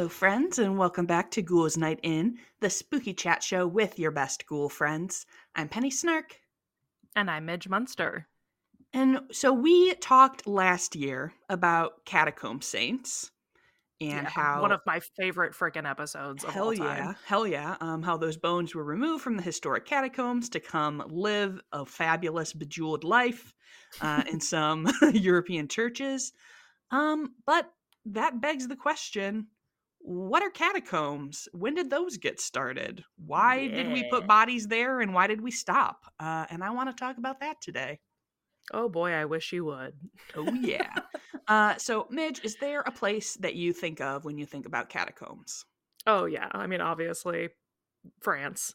Hello, friends, and welcome back to Ghouls Night In, the spooky chat show with your best ghoul friends. I'm Penny Snark. And I'm Midge Munster. And so we talked last year about catacomb saints and Yeah, how one of my favorite freaking episodes of hell yeah, hell yeah, um, how those bones were removed from the historic catacombs to come live a fabulous bejeweled life uh, in some European churches. Um, but that begs the question: What are catacombs? When did those get started? Why did we put bodies there, and why did we stop? Uh, and I want to talk about that today. Oh boy, I wish you would. Oh yeah. uh, so, Midge, is there a place that you think of when you think about catacombs? Oh yeah, I mean obviously France.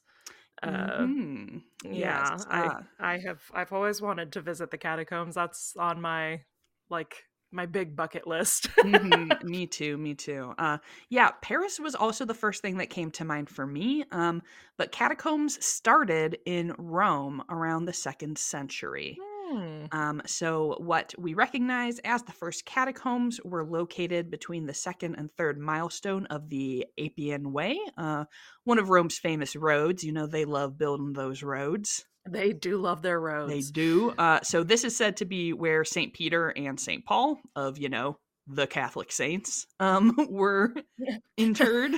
Uh Mhm. yeah, Yes, I I have I've always wanted to visit the catacombs. That's on my like my big bucket list. mhm, me too. Me too. Uh, yeah, Paris was also the first thing that came to mind for me. Um, but catacombs started in Rome around the second century. Hmm. Um, so, what we recognize as the first catacombs were located between the second and third milestone of the Appian Way, uh, one of Rome's famous roads. You know, they love building those roads. They do love their roads. They do. Uh, so, this is said to be where St. Peter and St. Paul, of, you know, the Catholic saints, um, were interred.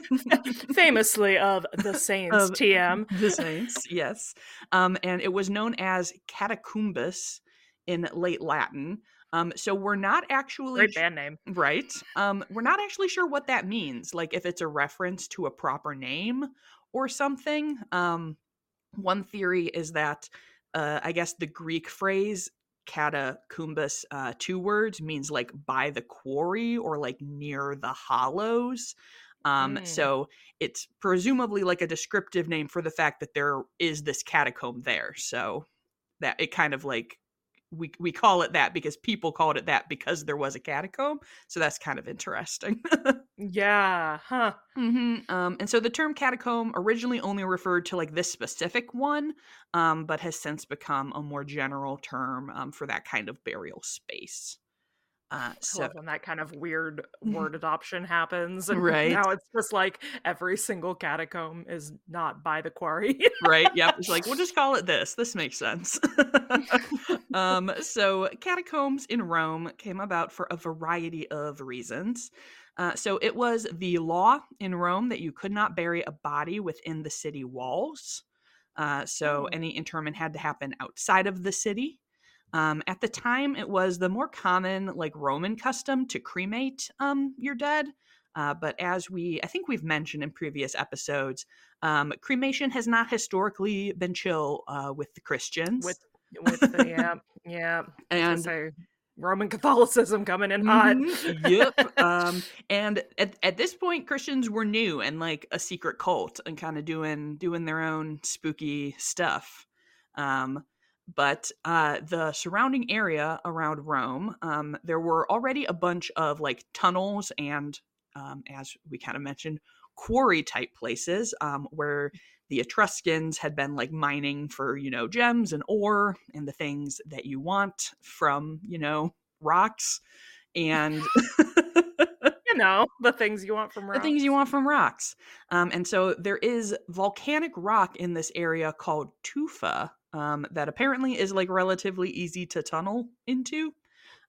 Famously of the Saints Of TM. the saints, yes. Um, and it was known as catacumbus in late Latin. Um, so we're not actually Great band name. right. Um, we're not actually sure what that means. Like if it's a reference to a proper name or something. Um, one theory is that uh, I guess the Greek phrase catacumbus, uh, two words, means like by the quarry or like near the hollows. Um, Mm. so it's presumably like a descriptive name for the fact that there is this catacomb there. So that it kind of like we we call it that because people called it that because there was a catacomb. So that's kind of interesting. Yeah, huh. hmm Um, and so the term catacomb originally only referred to like this specific one, um, but has since become a more general term um, for that kind of burial space. Uh, so when that kind of weird word adoption happens. And Right. now it's just like every single catacomb is not by the quarry. right yep it's like we'll just call it this this makes sense um so catacombs in rome came about for a variety of reasons uh, so it was the law in rome that you could not bury a body within the city walls uh, so Oh. any interment had to happen outside of the city um, at the time it was the more common like roman custom to cremate um, your dead uh, but as we i think we've mentioned in previous episodes um, cremation has not historically been chill uh, with the Christians. with with the yeah, yeah. and say Roman Catholicism coming in hot. Mhm, yep. Um, and at, at this point, Christians were new and like a secret cult and kind of doing doing their own spooky stuff. Um, but uh, the surrounding area around Rome, um, there were already a bunch of like tunnels and, um, as we kind of mentioned, quarry type places um, where the Etruscans had been like mining for you know gems and ore and the things that you want from you know rocks and you know, the things you want from the rocks. things you want from rocks. Um, and so there is volcanic rock in this area called tufa um, that apparently is like relatively easy to tunnel into.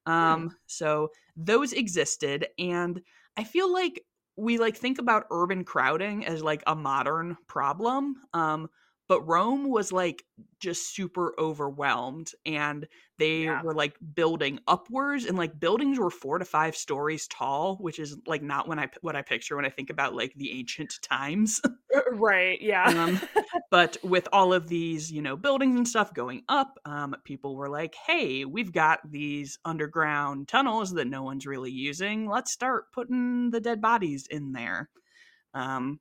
Um, so those existed, and I feel like we like think about urban crowding as like a modern problem. Um, but Rome was like just super overwhelmed and they Yeah. were like building upwards and like buildings were 4 to 5 stories tall, which is like not when I what I picture when I think about like the ancient times. right, yeah. Um, but with all of these, you know, buildings and stuff going up, um, people were like, "Hey, we've got these underground tunnels that no one's really using. Let's start putting the dead bodies in there." Um,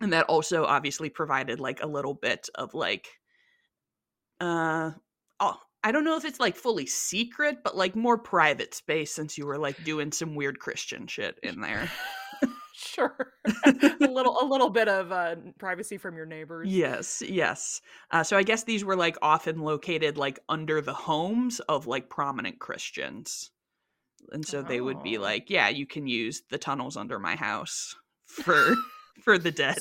and that also obviously provided like a little bit of like, uh, oh, I don't know if it's like fully secret, but like more private space since you were like doing some weird Christian shit in there. sure. a little a little bit of uh, privacy from your neighbors. Yes, yes. Uh, so I guess these were like often located like under the homes of like prominent Christians. and so they would be Oh. like, "Yeah, you can use the tunnels under my house for for the dead."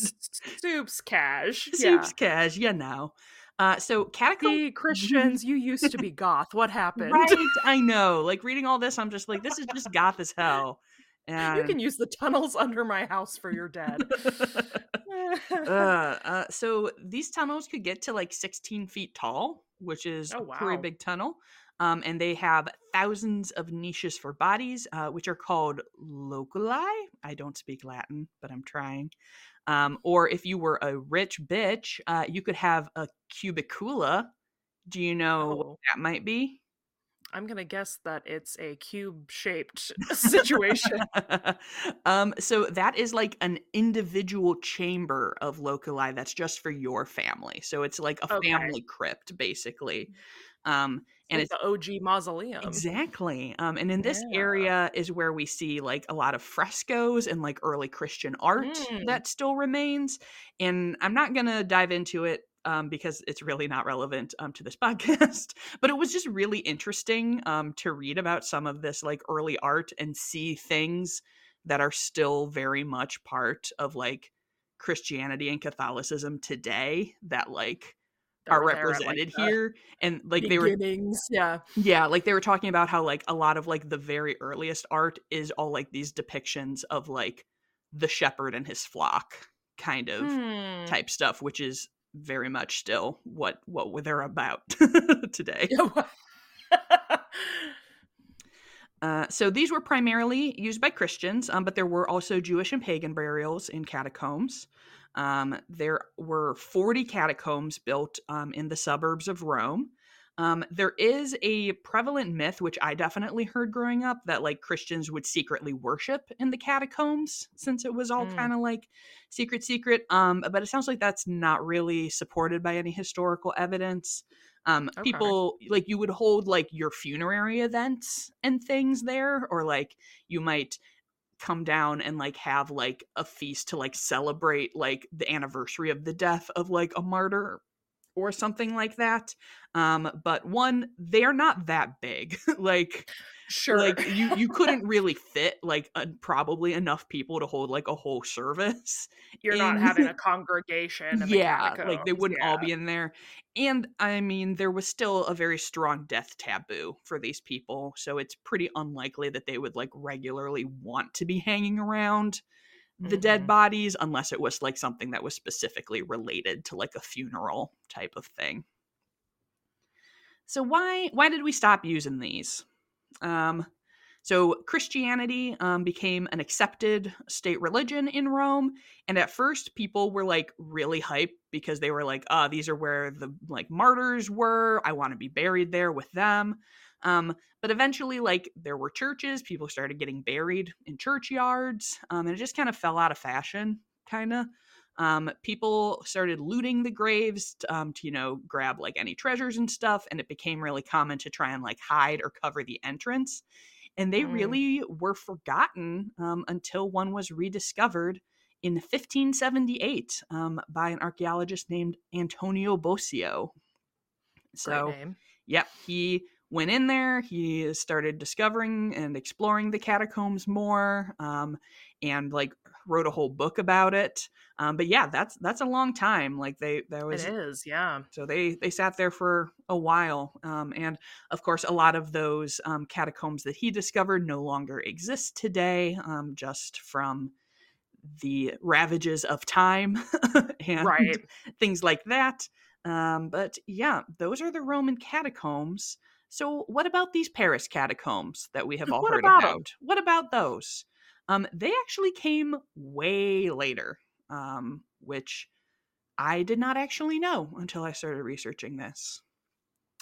Soups cash. Soups cash, you know. Uh, so Yeah. catacomb See, Christians, you used to be goth. What happened? Right, I know. Like reading all this, I'm just like, this is just goth as hell. You can use the tunnels under my house for your dead. uh, uh, so these tunnels could get to like 16 feet tall, which is Oh, a pretty big tunnel. Um, and they have thousands of niches for bodies, uh, which are called loculi. I don't speak Latin, but I'm trying. Um, or if you were a rich bitch, uh, you could have a cubicula. Do you know what Oh. that might be? I'm gonna guess that it's a cube-shaped situation. um, so that is like an individual chamber of loculi that's just for your family. So it's like a Okay. family crypt, basically. Um, and Like it's the OG mausoleum. exactly. Um, and in this Yeah. area is where we see like a lot of frescoes and like early Christian art Mm. that still remains. And I'm not gonna dive into it um, because it's really not relevant um, to this podcast. But it was just really interesting um, to read about some of this like early art and see things that are still very much part of like Christianity and Catholicism today that like are at, like, represented here and like they were yeah. yeah, like they were talking about how like a lot of like the very earliest art is all like these depictions of like the shepherd and his flock kind of Hmm. type stuff, which is very much still what what they're about today. Uh, so these were primarily used by Christians, um, but there were also Jewish and pagan burials in catacombs. Um, there were 40 catacombs built um, in the suburbs of Rome. Um, there is a prevalent myth, which I definitely heard growing up, that like Christians would secretly worship in the catacombs since it was all Mm. kind of like secret, secret. Um, but it sounds like that's not really supported by any historical evidence. Um, Okay. people like you would hold like your funerary events and things there, or like you might come down and like have like a feast to like celebrate like the anniversary of the death of like a martyr or something like that. Um, but one, they're not that big. like sure. like you you couldn't really fit like uh, probably enough people to hold like a whole service You're not having a congregation. Yeah like they wouldn't all be in there and i mean there was still a very strong death taboo for these people so it's pretty unlikely that they would like regularly want to be hanging around the dead Mhm. bodies unless it was like something that was specifically related to like a funeral type of thing so why why did we stop using these um so Christianity um, became an accepted state religion in Rome, and at first people were like really hyped because they were like, "Ah, these are where the like martyrs were. I want to be buried there with them." Um, but eventually, like there were churches, people started getting buried in churchyards, um, and it just kind of fell out of fashion, kind of. Um, people started looting the graves um, to, you know, grab like any treasures and stuff, and it became really common to try and like hide or cover the entrance and they Mm. really were forgotten um, until one was rediscovered in 1578 um, by an archaeologist named Antonio Bosio. So, yep, he went in there. He started discovering and exploring the catacombs more, um, and like wrote a whole book about it. Um, but yeah, that's that's a long time. Like they that was It is, yeah. so they they sat there for a while, um, and of course, a lot of those um, catacombs that he discovered no longer exist today, um, just from the ravages of time and Right. things like that. Um, but yeah, those are the Roman catacombs. So what about these Paris catacombs that we have all What heard about about? What about those? Um, they actually came way later, um, which I did not actually know until I started researching this.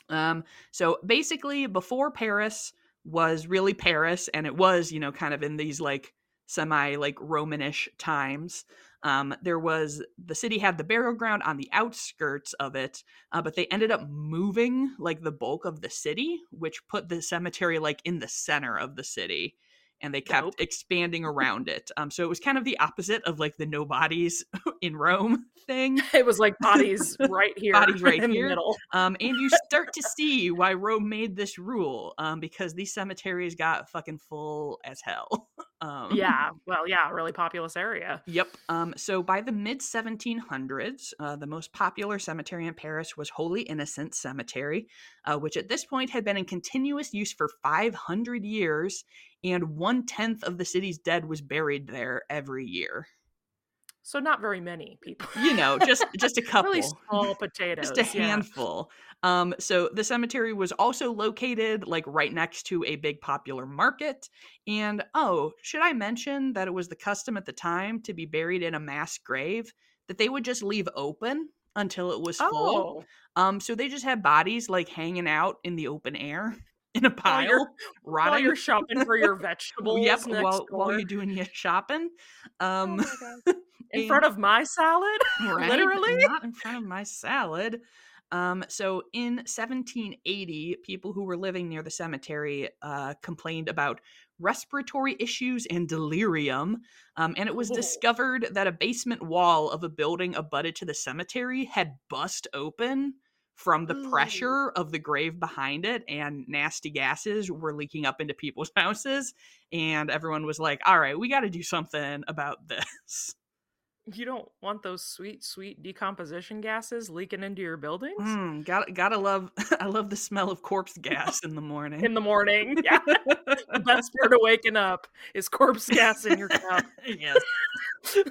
Um, so basically, before Paris was really Paris, and it was, you know, kind of in these like semi like Romanish times. Um, there was the city had the burial ground on the outskirts of it, uh, but they ended up moving like the bulk of the city, which put the cemetery like in the center of the city. and they kept Nope. expanding around it. Um, so it was kind of the opposite of like the no bodies in Rome thing. It was like bodies right here, Bodies right in here. the middle. Um, and you start to see why Rome made this rule um, because these cemeteries got fucking full as hell. Um, Yeah, well, yeah, really populous area. Yep. Um, so by the mid 1700s, uh, the most popular cemetery in Paris was Holy Innocents Cemetery, uh, which at this point had been in continuous use for 500 years, and one tenth of the city's dead was buried there every year. So not very many people. You know, just just a couple. really small potatoes. just a yeah. handful. Um, so the cemetery was also located like right next to a big popular market. And oh, should I mention that it was the custom at the time to be buried in a mass grave that they would just leave open until it was full. Oh, Um, so they just had bodies like hanging out in the open air in a pile, you're- while you're shopping for your vegetables. yep, while while you're doing your shopping. Oh Um, God. In front of my salad, right? literally. not in front of my salad. Um, so in 1780, people who were living near the cemetery uh, complained about respiratory issues and delirium. Um, and it was Oh. discovered that a basement wall of a building abutted to the cemetery had bust open from the pressure of the grave behind it, and nasty gases were leaking up into people's houses. And everyone was like, all right, we got to do something about this. You don't want those sweet, sweet decomposition gases leaking into your buildings Mm, gotta gotta love I love the smell of corpse gas in the morning. in the morning. Yeah, the best part of waking up is corpse gas in your cup. yes.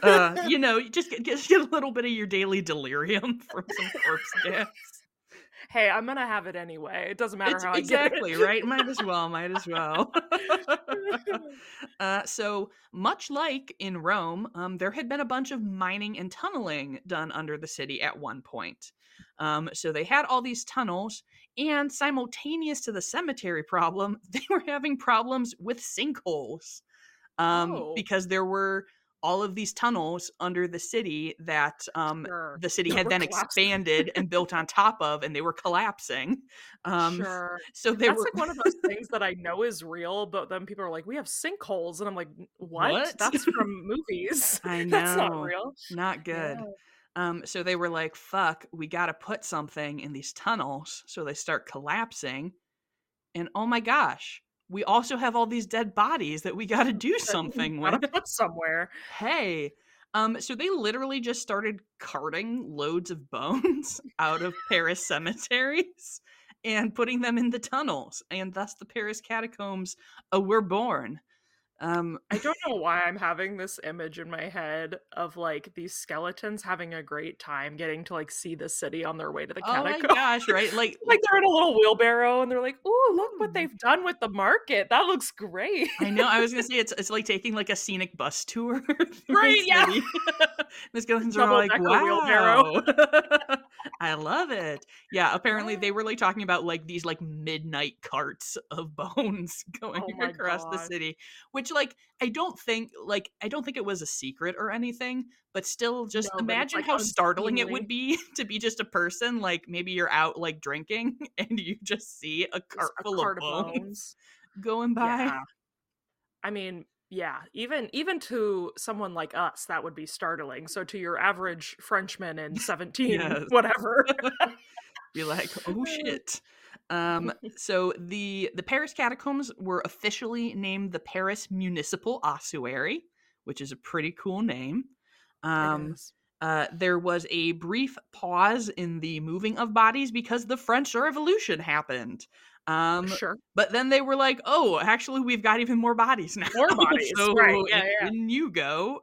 Uh, you know, you just get, just get a little bit of your daily delirium from some corpse gas. Hey, I'm gonna have it anyway. It doesn't matter It's- how exactly I get it. right. Might as well. Might as well. uh, so much like in Rome, um, there had been a bunch of mining and tunneling done under the city at one point. Um, so they had all these tunnels, and simultaneous to the cemetery problem, they were having problems with sinkholes um, Oh. because there were all of these tunnels under the city that um, Sure. the city had then collapsing. expanded and built on top of, and they were collapsing. Um, sure. So they That's were like one of those things that I know is real, but then people are like, "We have sinkholes," and I'm like, "What? What? That's from movies. I That's not real." not good. Yeah. Um, so they were like, "Fuck, we got to put something in these tunnels." So they start collapsing, and oh my gosh, we also have all these dead bodies that we got to do something with. put somewhere. Hey, um, so they literally just started carting loads of bones out of Paris cemeteries and putting them in the tunnels, and thus the Paris catacombs uh, were born. Um, I don't know why I'm having this image in my head of like these skeletons having a great time getting to like see the city on their way to the oh my gosh, right? Like, like they're in a little wheelbarrow and they're like, "Ooh, look what they've done with the market. That looks great." I know. I was gonna say it's it's like taking like a scenic bus tour. Right, yeah. the skeletons are like, wow, wheelbarrow." I love it. Yeah, apparently they were like talking about like these like midnight carts of bones going Oh across the city, which like I don't think like I don't think it was a secret or anything, but still just No, imagine like, how startling it would be to be just a person like maybe you're out like drinking and you just see a cart full of bones, going by. Yeah. I mean, yeah, even even to someone like us, that would be startling. So to your average Frenchman in 17, Yes. whatever. Be like, oh shit. Um, so the the Paris catacombs were officially named the Paris Municipal Ossuary, which is a pretty cool name. Um, uh, there was a brief pause in the moving of bodies because the French Revolution happened. Um, sure. but then they were like, "Oh, actually, we've got even more bodies now. More bodies, so right, yeah, in, yeah. in you go."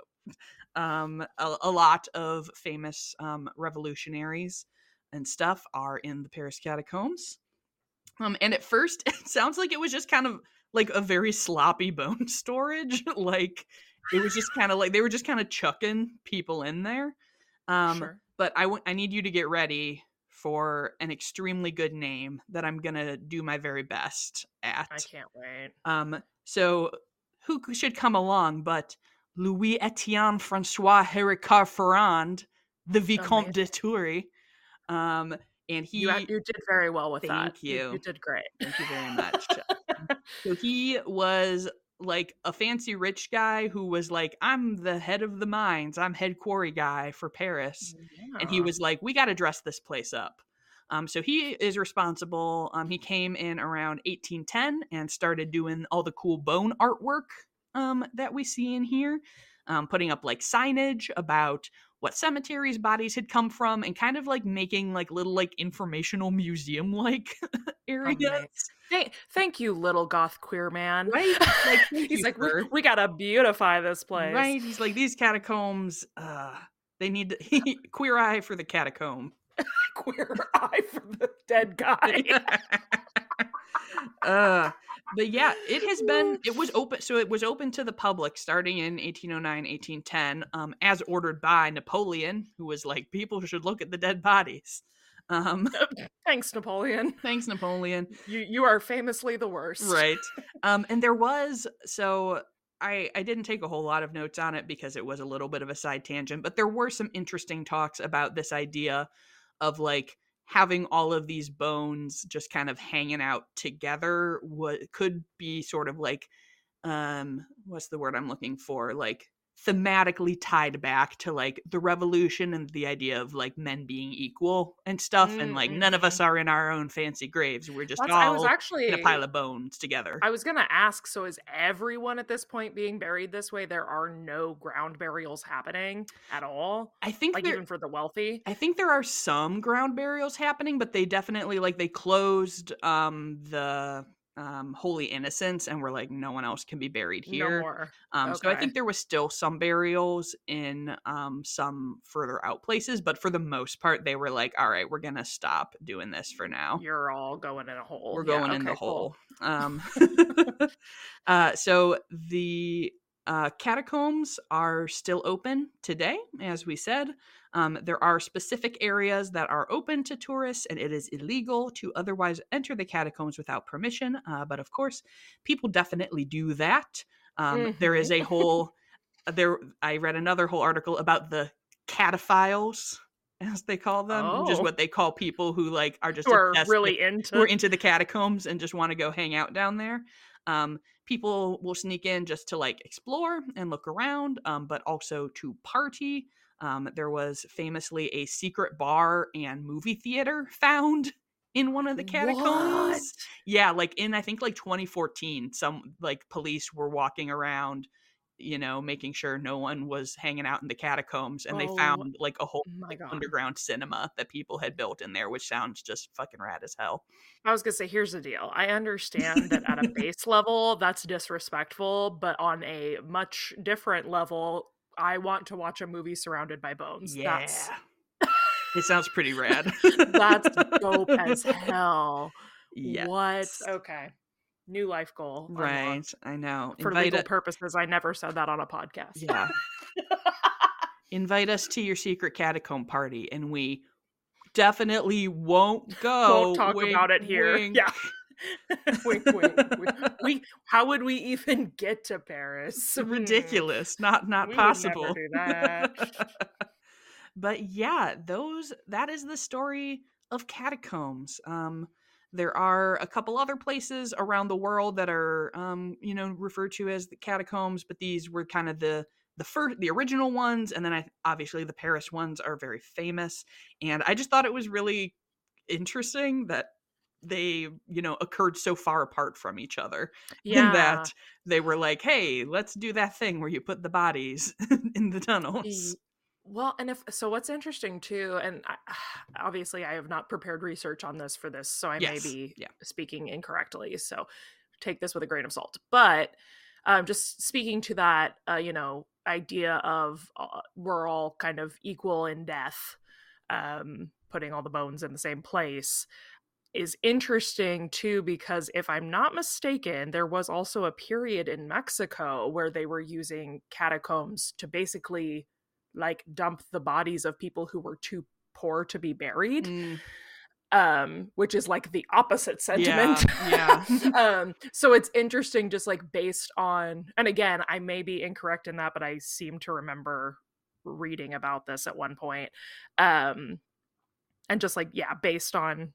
Um, a, a lot of famous um, revolutionaries and stuff are in the Paris catacombs. Um, and at first, it sounds like it was just kind of like a very sloppy bone storage. like it was just kind of like they were just kind of chucking people in there. Um, sure. but I I need you to get ready for an extremely good name that I'm gonna do my very best at. I can't wait. Um, so who should come along but Louis Etienne Francois Héricard Ferrand, the Vicomte de Thury. Um, and he You, you did very well with Thank that. You, you. you did great. Thank you very much. so he was like a fancy rich guy who was like, I'm the head of the mines, I'm head quarry guy for Paris. And he was like, we got to dress this place up. Um, so he is responsible. Um, he came in around 1810 and started doing all the cool bone artwork um, that we see in here, um, putting up like signage about what cemeteries bodies had come from, and kind of like making like little like informational museum like areas. Amazing. Thank, thank you, little goth queer man. Right? Like, He's like, we, we gotta beautify this place. Right? He's like these catacombs. Uh, they need to, queer eye for the catacomb. Queer eye for the dead guy. uh but yeah it has been it was open so it was open to the public starting in 1809 1810 um as ordered by napoleon who was like people should look at the dead bodies um Thanks, Napoleon. thanks napoleon You you are famously the worst. right um and there was so i i didn't take a whole lot of notes on it because it was a little bit of a side tangent but there were some interesting talks about this idea of like having all of these bones just kind of hanging out together what could be sort of like um what's the word i'm looking for? Like thematically tied back to like the revolution and the idea of like men being equal and stuff and like none of us are in our own fancy graves we're just That's, I was all actually in a pile of bones together I was gonna ask. So is everyone at this point being buried this way? There are no ground burials happening at all, i think like there, even for the wealthy. I think there are some ground burials happening, but they definitely like they closed um the um Holy Innocents and were like no one else can be buried No here. more. um so I think there was still some burials in um some further out places, but for the most part they were like all right, we're going to stop doing this for now. You're all going in a hole. We're Yeah, going in the cool. hole. Um uh so the uh, catacombs are still open today, as we said. Um, there are specific areas that are open to tourists, and it is illegal to otherwise enter the catacombs without permission. Uh, but of course, people definitely do that. Um, There is a whole there. I read another whole article about the cataphiles, as they call them, which is Oh. what they call people who like are just Who are with- really into who are into the catacombs and just want to go hang out down there. Um, people will sneak in just to like explore and look around, um, but also to party. Um, there was famously a secret bar and movie theater found in one of the catacombs. What? Yeah, like in I think like 2014, some like police were walking around, you know, making sure no one was hanging out in the catacombs, and they Oh found like a whole like, underground cinema that people had built in there, which sounds just fucking rad as hell. I was gonna say, here's the deal. I understand that at a base level, that's disrespectful, but on a much different level, I want to watch a movie surrounded by bones. Yeah. That's it sounds pretty rad. that's dope as hell. Yes. What? Okay. New life goal. Right. I know. For Invite legal u- purposes, I never said that on a podcast. Yeah. Invite us to your secret catacomb party and we definitely won't go. We won't talk Wink, about it here. wink. Yeah. Wink, wink, wink. We, how would we even get to Paris? Hmm. ridiculous not not We possible but yeah those that is the story of catacombs um there are a couple other places around the world that are um you know referred to as the catacombs but these were kind of the the first the original ones and then i obviously the paris ones are very famous and i just thought it was really interesting that they you know occurred so far apart from each other Yeah. in that they were like, "Hey, let's do that thing where you put the bodies in the tunnels." Well, and if so, what's interesting too, and I, obviously I have not prepared research on this for this, so I Yes, may be yeah. speaking incorrectly. So take this with a grain of salt. But um, just speaking to that, uh, you know, idea of uh, we're all kind of equal in death, um, putting all the bones in the same place is interesting too because if i'm not mistaken there was also a period in mexico where they were using catacombs to basically like dump the bodies of people who were too poor to be buried Mm, um which is like the opposite sentiment yeah. um so it's interesting just like based on and again i may be incorrect in that but i seem to remember reading about this at one point um and just like yeah based on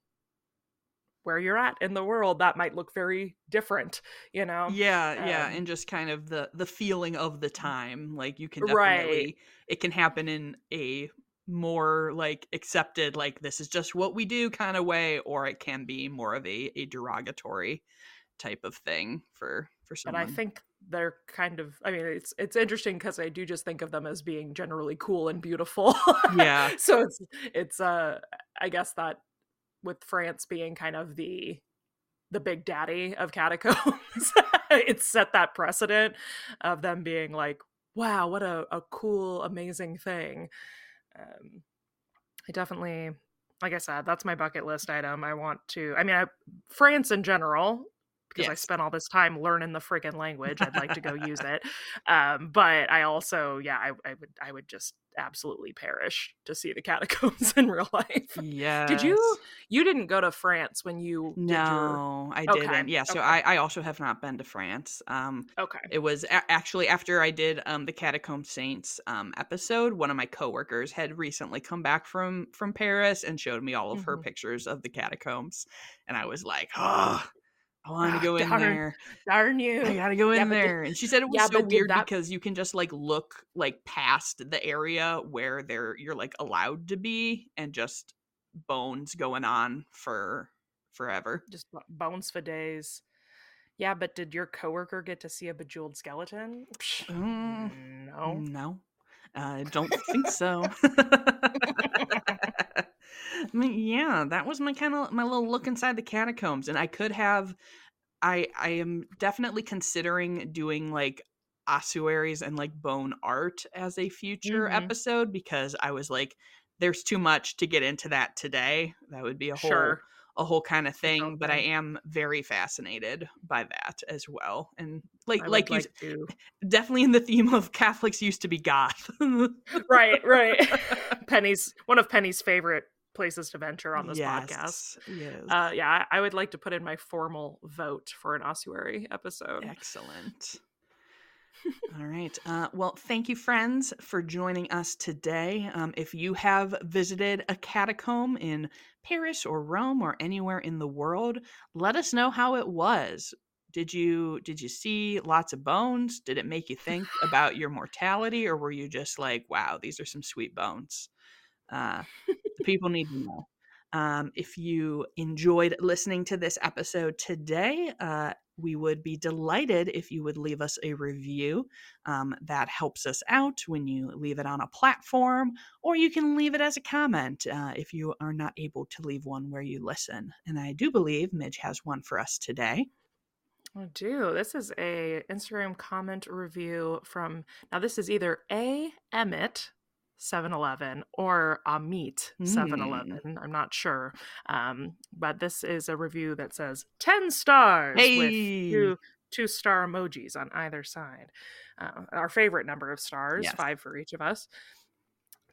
where you're at in the world that might look very different you know yeah yeah Um, and just kind of the the feeling of the time like you can Right. definitely it can happen in a more like accepted like this is just what we do kind of way or it can be more of a, a derogatory type of thing for for and someone i think they're kind of i mean it's it's interesting because i do just think of them as being generally cool and beautiful Yeah. so it's it's uh i guess that with france being kind of the the big daddy of catacombs. It set that precedent of them being like wow what a, a cool amazing thing. Um i definitely like i said that's my bucket list item. I want to i mean I, france in general because I spent all this time learning the freaking language. I'd like to go use it. Um, but I also, yeah, I, I would, I would just absolutely perish to see the catacombs in real life. yeah Did you? You didn't go to France when you did your. no i didn't yeah so okay. I, I also have not been to france um Okay. it was a- actually after i did um the catacomb saints um episode one of my coworkers had recently come back from from paris and showed me all of her Mhm. pictures of the catacombs and i was like oh i want to Ah, go in darn. there Darn you. i gotta go in Yeah, there and she said it was yeah, so weird that- because you can just like look like past the area where they're you're like allowed to be and just bones going on for forever Just bones for days. Yeah, but did your coworker get to see a bejeweled skeleton? Mm, no. No, I don't think so. I mean, yeah, that was my kind of my little look inside the catacombs, and I could have. I I am definitely considering doing like ossuaries and like bone art as a future Mhm. episode because I was like, there's too much to get into that today. That would be a whole Sure. a whole kind of thing, own but I am very fascinated by that as well. And like I like you like to. definitely in the theme of Catholics used to be goth. right, right. Penny's one of Penny's favorite places to venture on this podcast. Yes, Yes. Uh, yeah, I I would like to put in my formal vote for an ossuary episode. Excellent. All right. Uh, well, thank you, friends, for joining us today. Um, if you have visited a catacomb in Paris or Rome or anywhere in the world, let us know how it was. Did you did you see lots of bones? Did it make you think about your mortality, or were you just like, "Wow, these are some sweet bones"? Uh, people need to know. Um, if you enjoyed listening to this episode today, uh, we would be delighted if you would leave us a review. Um, that helps us out when you leave it on a platform, or you can leave it as a comment uh, if you are not able to leave one where you listen. And I do believe Midge has one for us today. I do. This is a Instagram comment review from now. This is either A Emmett. 7-Eleven or Amit 7-Eleven. I'm not sure. Um, but this is a review that says 10 stars with two, two star emojis on either side. Uh, our favorite number of stars, Yes. five for each of us.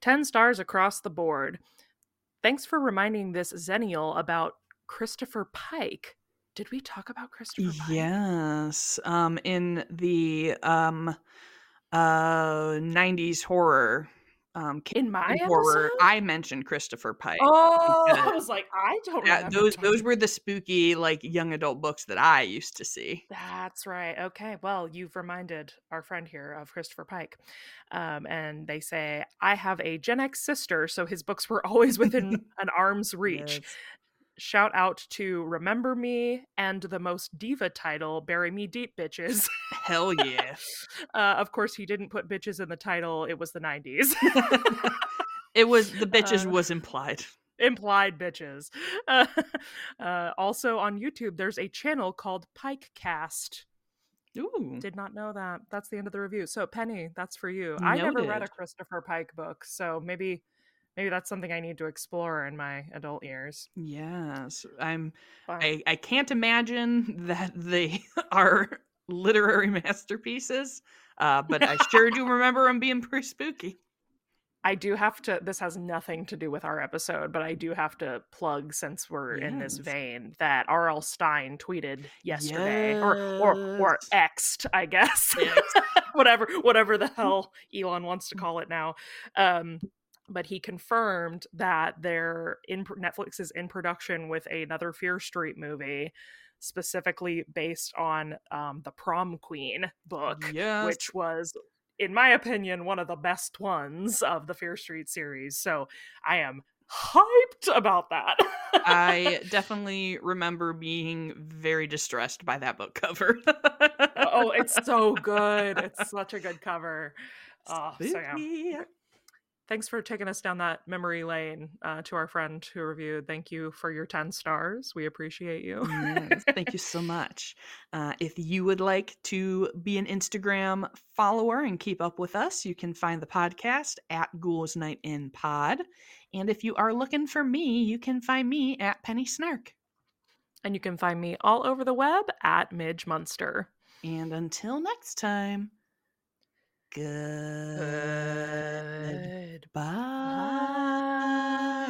10 stars across the board. Thanks for reminding this Zennial about Christopher Pike. Did we talk about Christopher Pike? Yes. Um, in the um, uh, 90s horror um, In my horror, episode? I mentioned Christopher Pike. Oh, I was like, I don't Yeah, those those were the spooky like young adult books that I used to see. That's right. Okay. Well, you've reminded our friend here of Christopher Pike. Um, and they say, I have a Gen X sister, so his books were always within an arm's reach. Yes. Shout out to Remember Me and the most diva title, Bury Me Deep Bitches. Hell yeah. Uh, of course, he didn't put bitches in the title, it was the 90s. it was the bitches Uh, was implied. implied bitches. Uh, uh, also on YouTube, there's a channel called Pikecast. Ooh. Did not know that. That's the end of the review. So Penny, that's for you. I never read a Christopher Pike book, so maybe maybe that's something I need to explore in my adult years. Yes. I'm I, I can't imagine that they are literary masterpieces. Uh, but I sure do remember them being pretty spooky. I do have to this has nothing to do with our episode, but I do have to plug since we're in this vein that R.L. Stine tweeted yesterday or or or X'd, I guess. X'd. whatever whatever the hell Elon wants to call it now. Um but he confirmed that they're in Netflix is in production with another Fear Street movie specifically based on um, the Prom Queen book, Yes. which was, in my opinion, one of the best ones of the Fear Street series. So I am hyped about that. I definitely remember being very distressed by that book cover. oh, it's so good. It's such a good cover. Oh, so yeah. Thanks for taking us down that memory lane uh, to our friend who reviewed. Thank you for your 10 stars. We appreciate you. yes, thank you so much. Uh, if you would like to be an Instagram follower and keep up with us, you can find the podcast at Ghouls Night In Pod. And if you are looking for me, you can find me at Penny Snark. And you can find me all over the web at Midge Munster. And until next time, Good. Goodbye. Bye.